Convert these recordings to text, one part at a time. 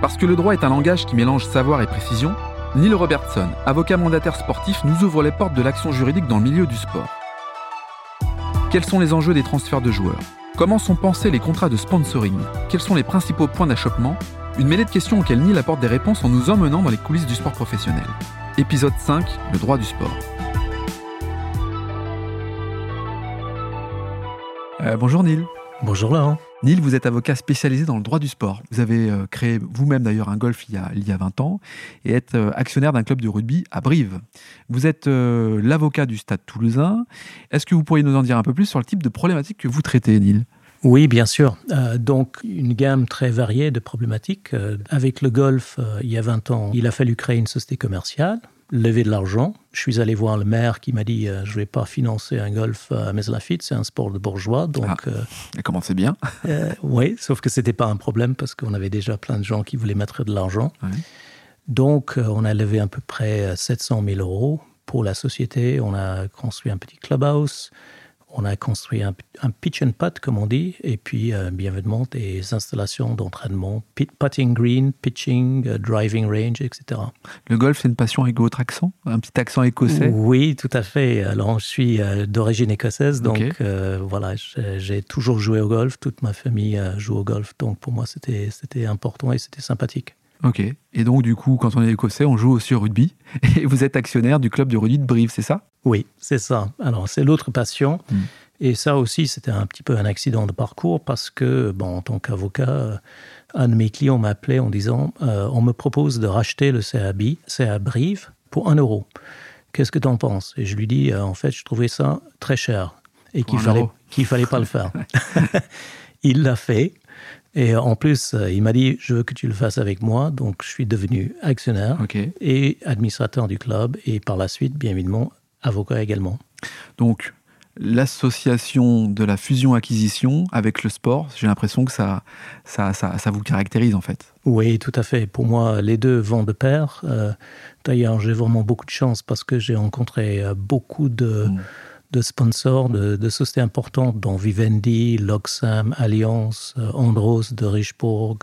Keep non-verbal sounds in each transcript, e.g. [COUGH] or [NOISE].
Parce que le droit est un langage qui mélange savoir et précision, Neil Robertson, avocat mandataire sportif, nous ouvre les portes de l'action juridique dans le milieu du sport. Quels sont les enjeux des transferts de joueurs? Comment sont pensés les contrats de sponsoring? Quels sont les principaux points d'achoppement? Une mêlée de questions auxquelles Neil apporte des réponses en nous emmenant dans les coulisses du sport professionnel. Épisode 5, le droit du sport. Euh, bonjour Neil. Bonjour Laurent. Neil, vous êtes avocat spécialisé dans le droit du sport. Vous avez euh, créé vous-même d'ailleurs un golf il y, a, il y a 20 ans et êtes euh, actionnaire d'un club de rugby à Brive. Vous êtes euh, l'avocat du Stade toulousain. Est-ce que vous pourriez nous en dire un peu plus sur le type de problématiques que vous traitez, Neil? Oui, bien sûr. donc, une gamme très variée de problématiques. avec le golf, il y a 20 ans, il a fallu créer une société commerciale lever de l'argent. Je suis allé voir le maire qui m'a dit euh, je ne vais pas financer un golf à Meslafite, c'est un sport de bourgeois. Donc, ah, euh, c'est bien? [LAUGHS] Euh, Oui, sauf que ce n'était pas un problème parce qu'on avait déjà plein de gens qui voulaient mettre de l'argent. Donc, on a levé à peu près 700 000 euros pour la société. On a construit un petit clubhouse on a construit un, pitch and putt, comme on dit, et puis euh, bien évidemment des installations d'entraînement, putting green, pitching, euh, driving range, etc. Le golf, c'est une passion avec votre accent? Un petit accent écossais? Oui, tout à fait. Alors, je suis euh, d'origine écossaise, donc voilà, j'ai toujours joué au golf, toute ma famille joue au golf, donc pour moi, c'était important et c'était sympathique. Ok. Et donc, du coup, quand on est écossais, on joue aussi au rugby. [LAUGHS] Et vous êtes actionnaire du club de rugby de Brive, c'est ça? Oui, c'est ça. Alors, c'est l'autre passion. Hmm. Et ça aussi, c'était un petit peu un accident de parcours parce que, bon, en tant qu'avocat, un de mes clients m'a appelé en disant euh, On me propose de racheter le CAB, CA Brive, pour un euro. Qu'est-ce que tu en penses? Et je lui dis euh, En fait, je trouvais ça très cher et qu'il fallait, qu'il fallait pas le faire. [LAUGHS] [LAUGHS] Il l'a fait. Et en plus, euh, il m'a dit, je veux que tu le fasses avec moi. Donc, je suis devenu actionnaire et administrateur du club. Et par la suite, bien évidemment, avocat également. Donc, l'association de la fusion-acquisition avec le sport, j'ai l'impression que ça ça, ça, vous caractérise en fait. Oui, tout à fait. Pour moi, les deux vont de pair. Euh, d'ailleurs, j'ai vraiment beaucoup de chance parce que j'ai rencontré euh, beaucoup de... Mm de sponsors de, sociétés importantes, dont Vivendi, Loxam, Alliance, euh, Andros de Richbourg,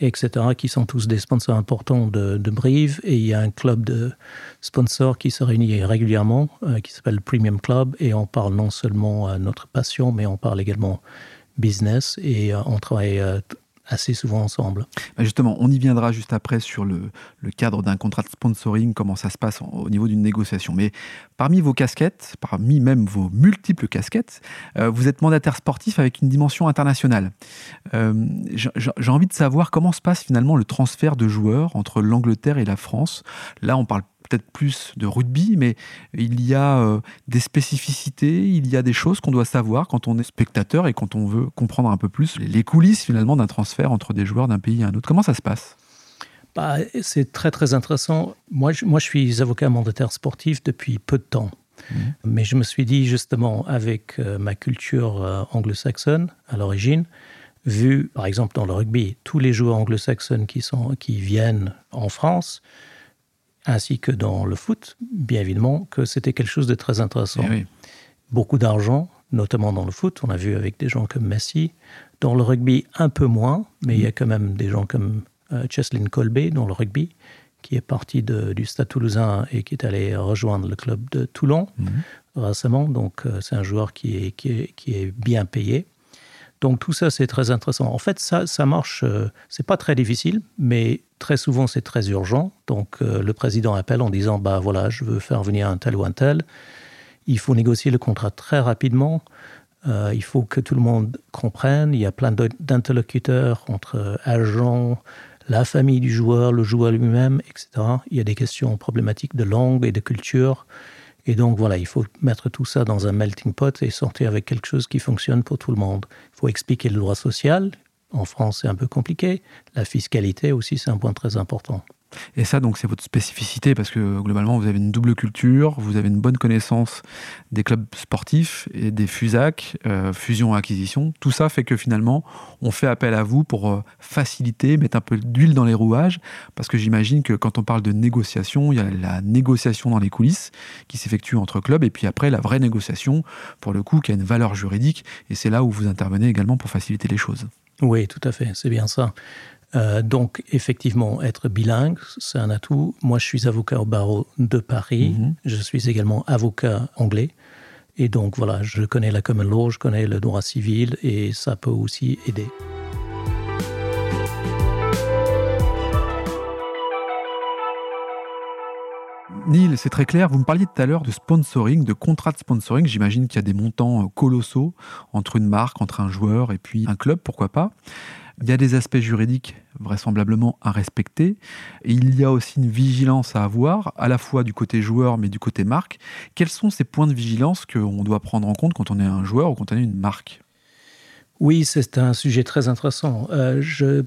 etc., qui sont tous des sponsors importants de, Brive. Et il y a un club de sponsors qui se réunit régulièrement, euh, qui s'appelle Premium Club. Et on parle non seulement à notre passion, mais on parle également business. Et euh, on travaille assez souvent ensemble. Bah, justement, on y viendra juste après sur le, cadre d'un contrat de sponsoring, comment ça se passe au niveau d'une négociation. Mais parmi vos casquettes, parmi même vos multiples casquettes, euh, vous êtes mandataire sportif avec une dimension internationale. Euh, j'ai envie de savoir comment se passe finalement le transfert de joueurs entre l'Angleterre et la France. Là, on parle peut-être plus de rugby, mais il y a euh, des spécificités, il y a des choses qu'on doit savoir quand on est spectateur et quand on veut comprendre un peu plus les coulisses finalement d'un transfert entre des joueurs d'un pays à un autre. Comment ça se passe? Bah, C'est très très intéressant. Moi je, moi, je suis avocat mandataire sportif depuis peu de temps. Mmh. Mais je me suis dit justement, avec euh, ma culture euh, anglo-saxonne à l'origine, vu par exemple dans le rugby, tous les joueurs anglo-saxons qui, qui viennent en France, ainsi que dans le foot, bien évidemment, que c'était quelque chose de très intéressant. Eh Beaucoup d'argent, notamment dans le foot, on a vu avec des gens comme Messi. Dans le rugby, un peu moins, mais il y a quand même des gens comme euh, Cheslin Colby dans le rugby, qui est parti du Stade toulousain et qui est allé rejoindre le club de Toulon mhm. récemment. Donc, euh, c'est un joueur qui est, qui est, qui est bien payé. Donc tout ça, c'est très intéressant. En fait, ça, ça marche, euh, c'est pas très difficile, mais très souvent, c'est très urgent. Donc euh, le président appelle en disant, bah voilà, je veux faire venir un tel ou un tel. Il faut négocier le contrat très rapidement. Euh, il faut que tout le monde comprenne. Il y a plein d'interlocuteurs entre agents, la famille du joueur, le joueur lui-même, etc. Il y a des questions problématiques de langue et de culture. Et donc voilà, il faut mettre tout ça dans un melting pot et sortir avec quelque chose qui fonctionne pour tout le monde. Il faut expliquer le droit social. En France, c'est un peu compliqué. La fiscalité aussi, c'est un point très important. Et ça, donc, c'est votre spécificité parce que globalement, vous avez une double culture, vous avez une bonne connaissance des clubs sportifs et des FUSAC, euh, fusion-acquisition. Tout ça fait que finalement, on fait appel à vous pour euh, faciliter, mettre un peu d'huile dans les rouages. Parce que j'imagine que quand on parle de négociation, il y a la négociation dans les coulisses qui s'effectue entre clubs et puis après, la vraie négociation, pour le coup, qui a une valeur juridique. Et c'est là où vous intervenez également pour faciliter les choses. Oui, tout à fait, c'est bien ça. Euh, donc, effectivement, être bilingue, c'est un atout. Moi, je suis avocat au barreau de Paris. Mhm. Je suis également avocat anglais. Et donc, voilà, je connais la common law, je connais le droit civil et ça peut aussi aider. Neil, c'est très clair. Vous me parliez tout à l'heure de sponsoring, de contrat de sponsoring. J'imagine qu'il y a des montants euh, colossaux entre une marque, entre un joueur et puis un club, pourquoi pas. Il y a des aspects juridiques vraisemblablement à respecter. Il y a aussi une vigilance à avoir, à la fois du côté joueur, mais du côté marque. Quels sont ces points de vigilance qu'on doit prendre en compte quand on est un joueur ou quand on est une marque? Oui, c'est un sujet très intéressant. Euh, je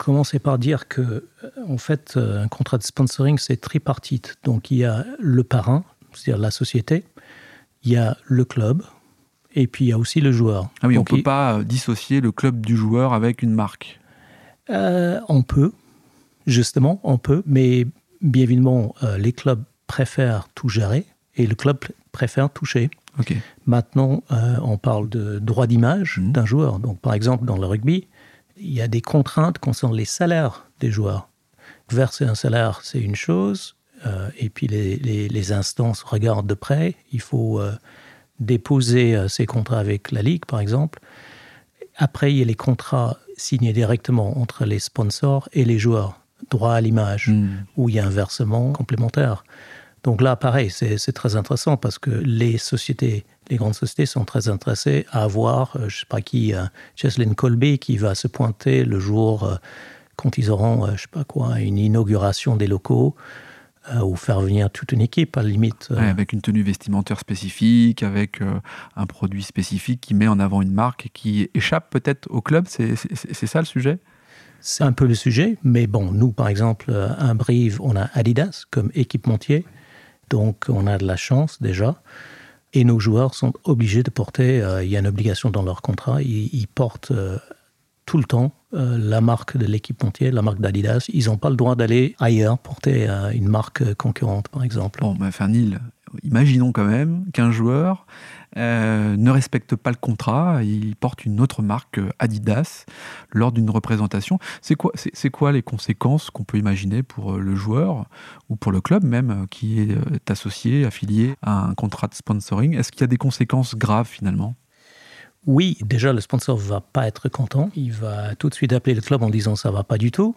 commencer par dire que, en fait, un contrat de sponsoring, c'est tripartite. Donc, il y a le parrain, c'est-à-dire la société, il y a le club, et puis il y a aussi le joueur. Ah oui, on ne peut pas euh, dissocier le club du joueur avec une marque. Euh, on peut, justement, on peut, mais bien évidemment, euh, les clubs préfèrent tout gérer et le club préfère toucher. Maintenant, on parle de droit d'image mmh. d'un joueur. Donc, par exemple, dans le rugby, il y a des contraintes concernant les salaires des joueurs. Verser un salaire, c'est une chose, euh, et puis les, instances regardent de près. Il faut euh, déposer euh, ces contrats avec la Ligue, par exemple. Après, il y a les contrats signés directement entre les sponsors et les joueurs, droit à l'image, hmm. où il y a un versement complémentaire. Donc là, pareil, c'est très intéressant parce que les sociétés les grandes sociétés sont très intéressées à avoir, euh, je ne sais pas qui, Cheslin euh, Colby qui va se pointer le jour euh, quand ils auront, je ne sais pas quoi, une inauguration des locaux ou faire venir toute une équipe à la limite. avec une tenue vestimentaire spécifique, avec un produit spécifique qui met en avant une marque et qui échappe peut-être au club, c'est ça le sujet? C'est un peu le sujet, mais bon, nous par exemple, à Brive, on a Adidas comme équipementier, donc on a de la chance déjà. Et nos joueurs sont obligés de porter, euh, il y a une obligation dans leur contrat, ils, portent euh, tout le temps euh, la marque de l'équipementier, la marque d'Adidas. Ils n'ont pas le droit d'aller ailleurs porter une marque concurrente, par exemple. Bon, enfin, Neil, imaginons quand même qu'un joueur euh, ne respecte pas le contrat, il porte une autre marque euh, Adidas lors d'une représentation. C'est quoi, c'est, quoi les conséquences qu'on peut imaginer pour euh, le joueur ou pour le club même qui est associé, affilié à un contrat de sponsoring? Est-ce qu'il y a des conséquences graves finalement? Oui, déjà le sponsor va pas être content. Il va tout de suite appeler le club en disant ça va pas du tout.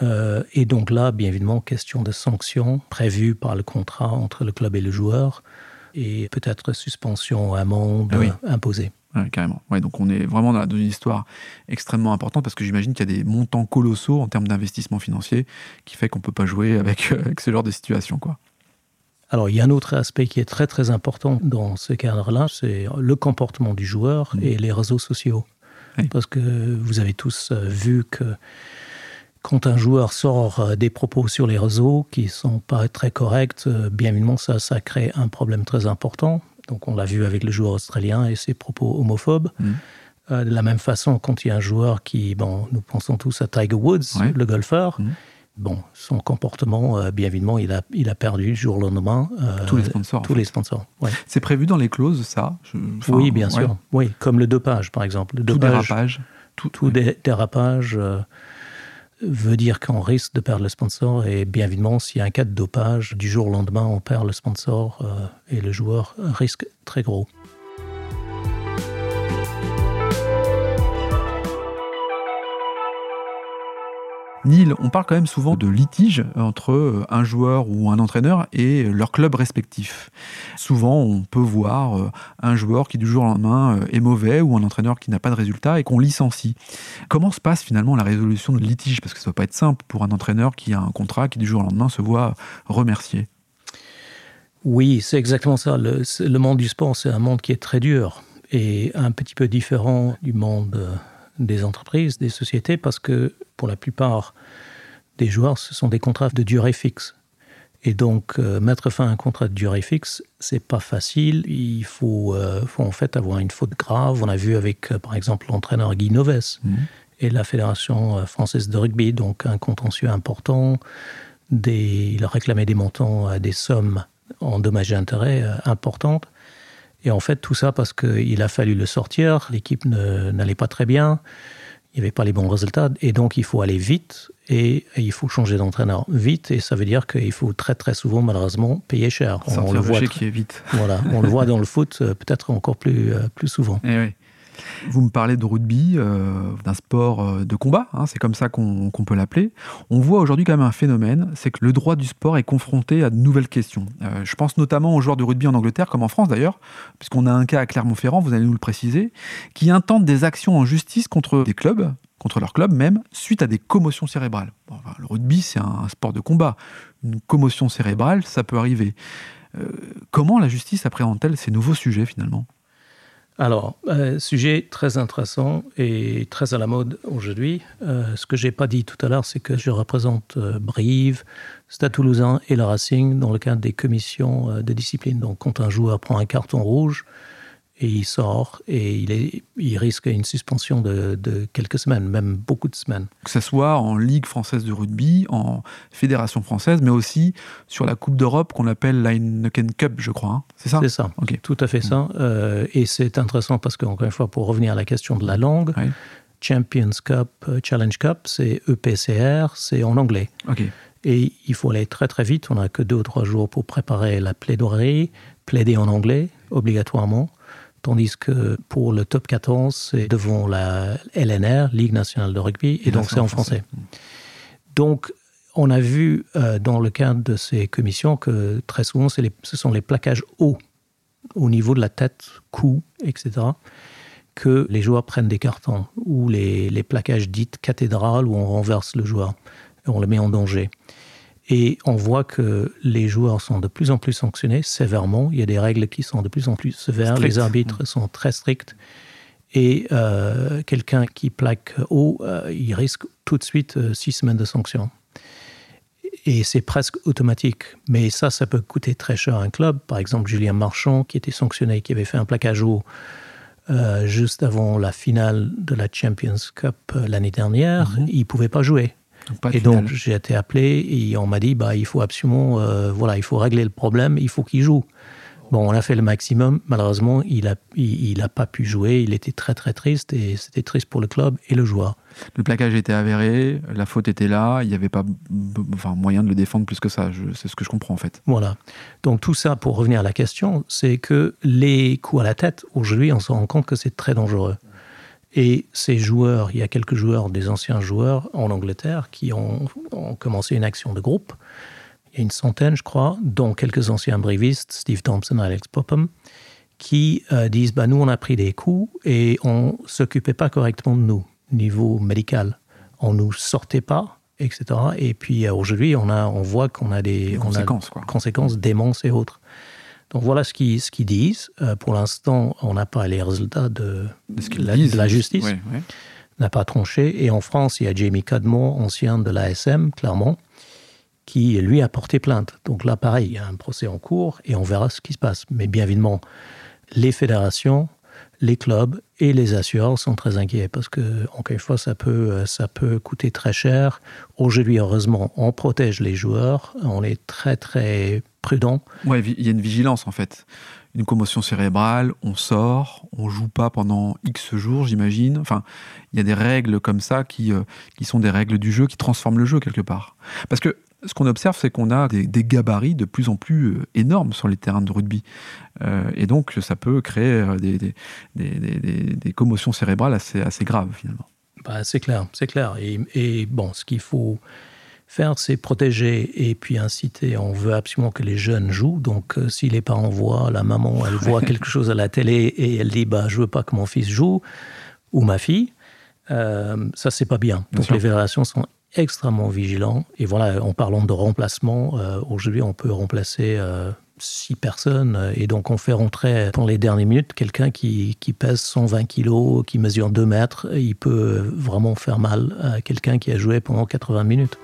et donc là, bien évidemment, question de sanctions prévues par le contrat entre le club et le joueur et peut-être suspension, amende ah imposée. carrément. Ouais, donc on est vraiment dans une histoire extrêmement importante parce que j'imagine qu'il y a des montants colossaux en termes d'investissement financier qui fait qu'on ne peut pas jouer avec, avec ce genre de situation. Quoi. Alors, il y a un autre aspect qui est très très important dans ce cadre-là, c'est le comportement du joueur mmh. et les réseaux sociaux. Parce que vous avez tous euh, vu que quand un joueur sort euh, des propos sur les réseaux qui ne sont pas très corrects, euh, bien évidemment, ça, ça crée un problème très important. Donc, on l'a vu avec le joueur australien et ses propos homophobes. Mm. Euh, de la même façon, quand il y a un joueur qui, bon, nous pensons tous à Tiger Woods, le golfeur, mm. bon, son comportement, bien évidemment, il a, il a perdu du jour au lendemain. tous les sponsors. Tous les sponsors. C'est prévu dans les clauses, ça Oui, bien sûr. Oui, comme le dopage, par exemple. Le tout dérapage. Tout, tout dérapage veut dire qu'on risque de perdre le sponsor et bien évidemment, s'il y a un cas de dopage, du jour au lendemain, on perd le sponsor euh, et le joueur risque très gros. Neil, on parle quand même souvent de litige entre euh, un joueur ou un entraîneur et leur club respectif. Souvent, on peut voir euh, un joueur qui du jour au lendemain euh, est mauvais ou un entraîneur qui n'a pas de résultat et qu'on licencie. Comment se passe finalement la résolution de litige? Parce que ça ne va pas être simple pour un entraîneur qui a un contrat qui du jour au lendemain se voit remercié. Oui, c'est exactement ça. Le, le, monde du sport, c'est un monde qui est très dur et un petit peu différent du monde des entreprises, des sociétés, parce que pour la plupart des joueurs, ce sont des contrats de durée fixe. Et donc, euh, mettre fin à un contrat de durée fixe, c'est pas facile. Il faut, euh, faut, en fait avoir une faute grave. On a vu avec, euh, par exemple, l'entraîneur Guy Noves mmh. et la Fédération française de rugby, donc un contentieux important. Des, il a réclamé des montants, des sommes en dommages et intérêts importantes. Et en fait, tout ça parce qu'il a fallu le sortir, l'équipe n'allait pas très bien. il n'y avait pas les bons résultats. Et donc, il faut aller vite et, il faut changer d'entraîneur vite. Et ça veut dire qu'il faut très, très souvent, malheureusement, payer cher. on, le voit qui est vite. Voilà, on le voit dans le foot euh, peut-être encore plus, euh, plus souvent. Et eh oui. Vous me parlez de rugby, euh, d'un sport euh, de combat, hein, c'est comme ça qu'on peut l'appeler. On voit aujourd'hui quand même un phénomène, c'est que le droit du sport est confronté à de nouvelles questions. Euh, je pense notamment aux joueurs de rugby en Angleterre, comme en France d'ailleurs, puisqu'on a un cas à Clermont-Ferrand, vous allez nous le préciser, qui intentent des actions en justice contre des clubs, contre leur club même, suite à des commotions cérébrales. le rugby, c'est un, sport de combat. Une commotion cérébrale, ça peut arriver. comment la justice appréhende-t-elle ces nouveaux sujets finalement? Alors, euh, sujet très intéressant et très à la mode aujourd'hui. Euh, ce que j'ai pas dit tout à l'heure, c'est que je représente euh, Brive, Stade Toulousain et le Racing dans le cadre des commissions de discipline. Donc, quand un joueur prend un carton rouge, et il sort et il, est, il risque une suspension de, quelques semaines, même beaucoup de semaines. Que ce soit en Ligue française de rugby, en Fédération française, mais aussi sur la Coupe d'Europe qu'on appelle la Heineken Cup, je crois. Hein. C'est ça? C'est ça, tout à fait ça. Mm. Euh, et c'est intéressant parce qu'encore une fois, pour revenir à la question de la langue, Champions Cup, euh, Challenge Cup, c'est EPCR, c'est en anglais. Et il faut aller très très vite, on n'a que deux ou trois jours pour préparer la plaidoirie, plaider en anglais, obligatoirement. Tandis que pour le top 14, c'est devant la LNR, Ligue nationale de rugby, et, donc c'est en français. Donc, on a vu euh, dans le cadre de ces commissions que très souvent, les, ce sont les plaquages hauts, au niveau de la tête, cou, etc., que les joueurs prennent des cartons, ou les, les plaquages dits cathédrales, où on renverse le joueur, et on le met en danger. Et on voit que les joueurs sont de plus en plus sanctionnés sévèrement. Il y a des règles qui sont de plus en plus sévères. Les arbitres mm. sont très stricts. Et euh, quelqu'un qui plaque haut, euh, il risque tout de suite euh, six semaines de sanction. Et c'est presque automatique. Mais ça, ça peut coûter très cher à un club. Par exemple, Julien Marchand, qui était sanctionné, qui avait fait un plaquage haut juste avant la finale de la Champions Cup l'année dernière, mm-hmm. il ne pouvait pas jouer et donc j'ai été appelé et on m'a dit bah il faut absolument euh, voilà il faut régler le problème, il faut qu'il joue. Bon, on a fait le maximum. Malheureusement, il n'a il, a pas pu jouer. Il était très très triste et c'était triste pour le club et le joueur. Le plaquage était avéré, la faute était là, il n'y avait pas enfin, moyen de le défendre plus que ça. C'est ce que je comprends en fait. Voilà. Donc tout ça, pour revenir à la question, c'est que les coups à la tête, aujourd'hui, on se rend compte que c'est très dangereux. Et ces joueurs, il y a quelques joueurs, des anciens joueurs en Angleterre, qui ont, commencé une action de groupe. Il y a une centaine, je crois, dont quelques anciens brivistes, Steve Thompson, Alex Popham, qui euh, disent bah, Nous, on a pris des coups et on ne s'occupait pas correctement de nous, niveau médical. On ne nous sortait pas, etc. Et puis euh, aujourd'hui, on, on voit qu'on a des, conséquences, conséquences, démence et autres. Donc voilà ce qu'ils disent. Euh, pour l'instant, on n'a pas les résultats de, la, justice. On n'a pas tranché. Et en France, il y a Jamie Cadmore, ancien de l'ASM, clairement, qui lui a porté plainte. Donc là, pareil, il y a un procès en cours et on verra ce qui se passe. Mais bien évidemment, les fédérations, les clubs et les assureurs sont très inquiets parce que, encore une fois, ça peut, ça peut coûter très cher. Aujourd'hui, heureusement, on protège les joueurs. On est très, très prudent. Ouais, il y a une vigilance en fait. Une commotion cérébrale, on sort, on joue pas pendant X jours, j'imagine. Enfin, il y a des règles comme ça qui, euh, qui sont des règles du jeu qui transforment le jeu quelque part. Parce que ce qu'on observe, c'est qu'on a des, gabarits de plus en plus euh, énormes sur les terrains de rugby. Euh, et donc, ça peut créer des, des, des commotions cérébrales assez, assez graves, finalement. Bah, c'est clair, c'est clair. Et, et, bon, ce qu'il faut faire, c'est protéger et puis inciter. On veut absolument que les jeunes jouent. Donc, euh, si les parents voient, la maman, elle voit quelque chose à la télé et elle dit bah, Je veux pas que mon fils joue ou ma fille, euh, ça, c'est pas bien. Donc, les fédérations sont extrêmement vigilants. Et voilà, en parlant de remplacement, euh, aujourd'hui, on peut remplacer. Euh, six personnes et donc on fait rentrer dans les dernières minutes quelqu'un qui, qui, pèse 120 kilos, qui mesure 2 mètres, il peut vraiment faire mal à quelqu'un qui a joué pendant 80 minutes.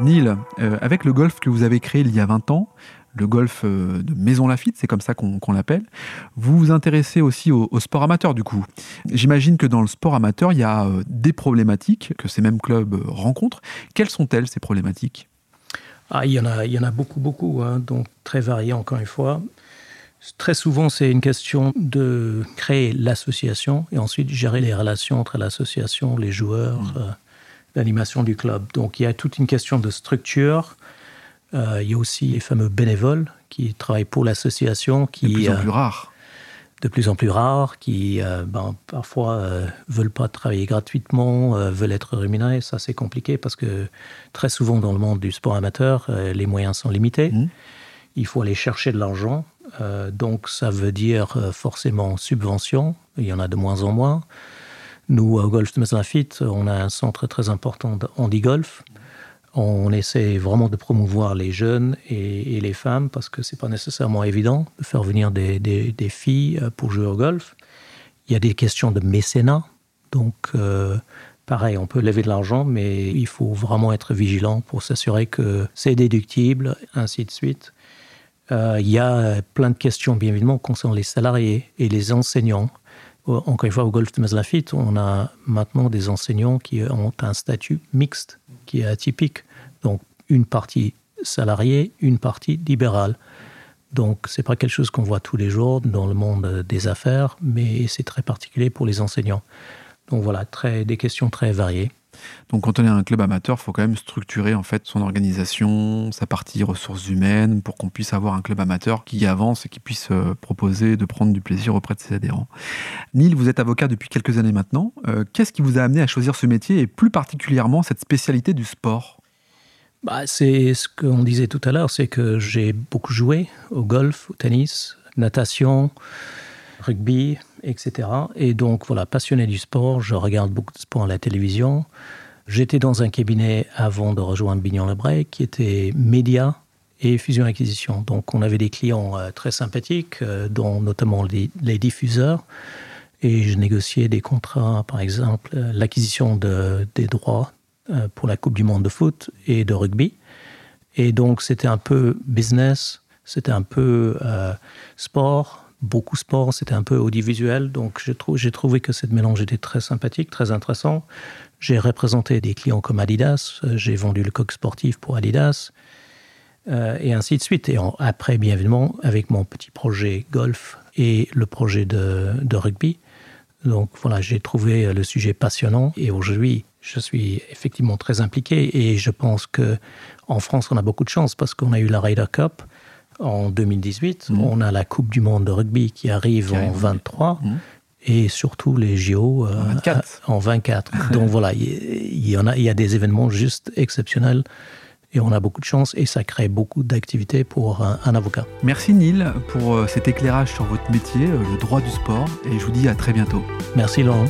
Neil, euh, avec le golf que vous avez créé il y a 20 ans, le golf euh, de Maison Lafitte, c'est comme ça qu'on l'appelle, vous vous intéressez aussi au, sport amateur du coup. J'imagine que dans le sport amateur, il y a euh, des problématiques que ces mêmes clubs rencontrent. Quelles sont-elles ces problématiques? Ah, il, y en a, il y en a beaucoup, beaucoup, hein, donc très variées encore une fois. Très souvent, c'est une question de créer l'association et ensuite gérer les relations entre l'association, les joueurs, mmh. euh, l'animation du club. Donc il y a toute une question de structure. Euh, il y a aussi les fameux bénévoles qui travaillent pour l'association. Qui, de plus en plus rares. De plus en plus rares, qui ben, parfois veulent pas travailler gratuitement, veulent être rémunérés. Ça, c'est compliqué parce que très souvent dans le monde du sport amateur, les moyens sont limités. Mmh. Il faut aller chercher de l'argent euh, donc ça veut dire euh, forcément subvention, il y en a de moins en moins. Nous, au Golf de Meslafit, on a un centre très important de handi-golf. On essaie vraiment de promouvoir les jeunes et, les femmes parce que c'est pas nécessairement évident de faire venir des, filles euh, pour jouer au golf. Il y a des questions de mécénat. Donc, pareil, on peut lever de l'argent, mais il faut vraiment être vigilant pour s'assurer que c'est déductible, ainsi de suite. Euh, il y a plein de questions, bien évidemment, concernant les salariés et les enseignants. Encore une fois, au Golfe de Meslafit, on a maintenant des enseignants qui ont un statut mixte, qui est atypique. Donc, une partie salariée, une partie libérale. Donc, ce n'est pas quelque chose qu'on voit tous les jours dans le monde des affaires, mais c'est très particulier pour les enseignants. Donc voilà, très, des questions très variées. Donc quand on est un club amateur, il faut quand même structurer en fait son organisation, sa partie ressources humaines, pour qu'on puisse avoir un club amateur qui avance et qui puisse euh, proposer de prendre du plaisir auprès de ses adhérents. Neil, vous êtes avocat depuis quelques années maintenant. Euh, qu'est-ce qui vous a amené à choisir ce métier et plus particulièrement cette spécialité du sport? Bah, C'est ce qu'on disait tout à l'heure, c'est que j'ai beaucoup joué au golf, au tennis, natation, rugby, etc. Et donc, voilà, passionné du sport, je regarde beaucoup de sport à la télévision. J'étais dans un cabinet avant de rejoindre Bignon-Lebray qui était média et fusion-acquisition. Donc, on avait des clients euh, très sympathiques, euh, dont notamment les, diffuseurs. Et je négociais des contrats, par exemple, euh, l'acquisition de, des droits pour la Coupe du Monde de foot et de rugby. Et donc, c'était un peu business, c'était un peu sport, beaucoup sport, c'était un peu audiovisuel. Donc j'ai trouvé que cette mélange était très sympathique, très intéressant. J'ai représenté des clients comme Adidas, euh, j'ai vendu le coq sportif pour Adidas, euh, et ainsi de suite. Et après, bien évidemment, avec mon petit projet golf et le projet de, de rugby. Donc voilà, j'ai trouvé le sujet passionnant et aujourd'hui, je suis effectivement très impliqué et je pense que en France, on a beaucoup de chance parce qu'on a eu la Ryder Cup, en 2018. Mm. On a la Coupe du Monde de rugby qui arrive en 23. Mm. Et surtout les JO en 24. [LAUGHS] [LAUGHS] Donc voilà, il y, en a, il y a des événements juste exceptionnels et on a beaucoup de chance et ça crée beaucoup d'activités pour un, avocat. Merci Neil pour euh, cet éclairage sur votre métier, euh, le droit du sport, et je vous dis à très bientôt. Merci Laurent.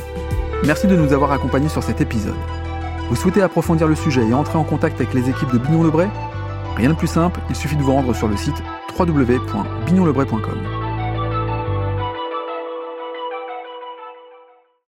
Merci de nous avoir accompagnés sur cet épisode. Vous souhaitez approfondir le sujet et entrer en contact avec les équipes de Bignon Lebray? Rien de plus simple, il suffit de vous rendre sur le site www.bignonlebray.com.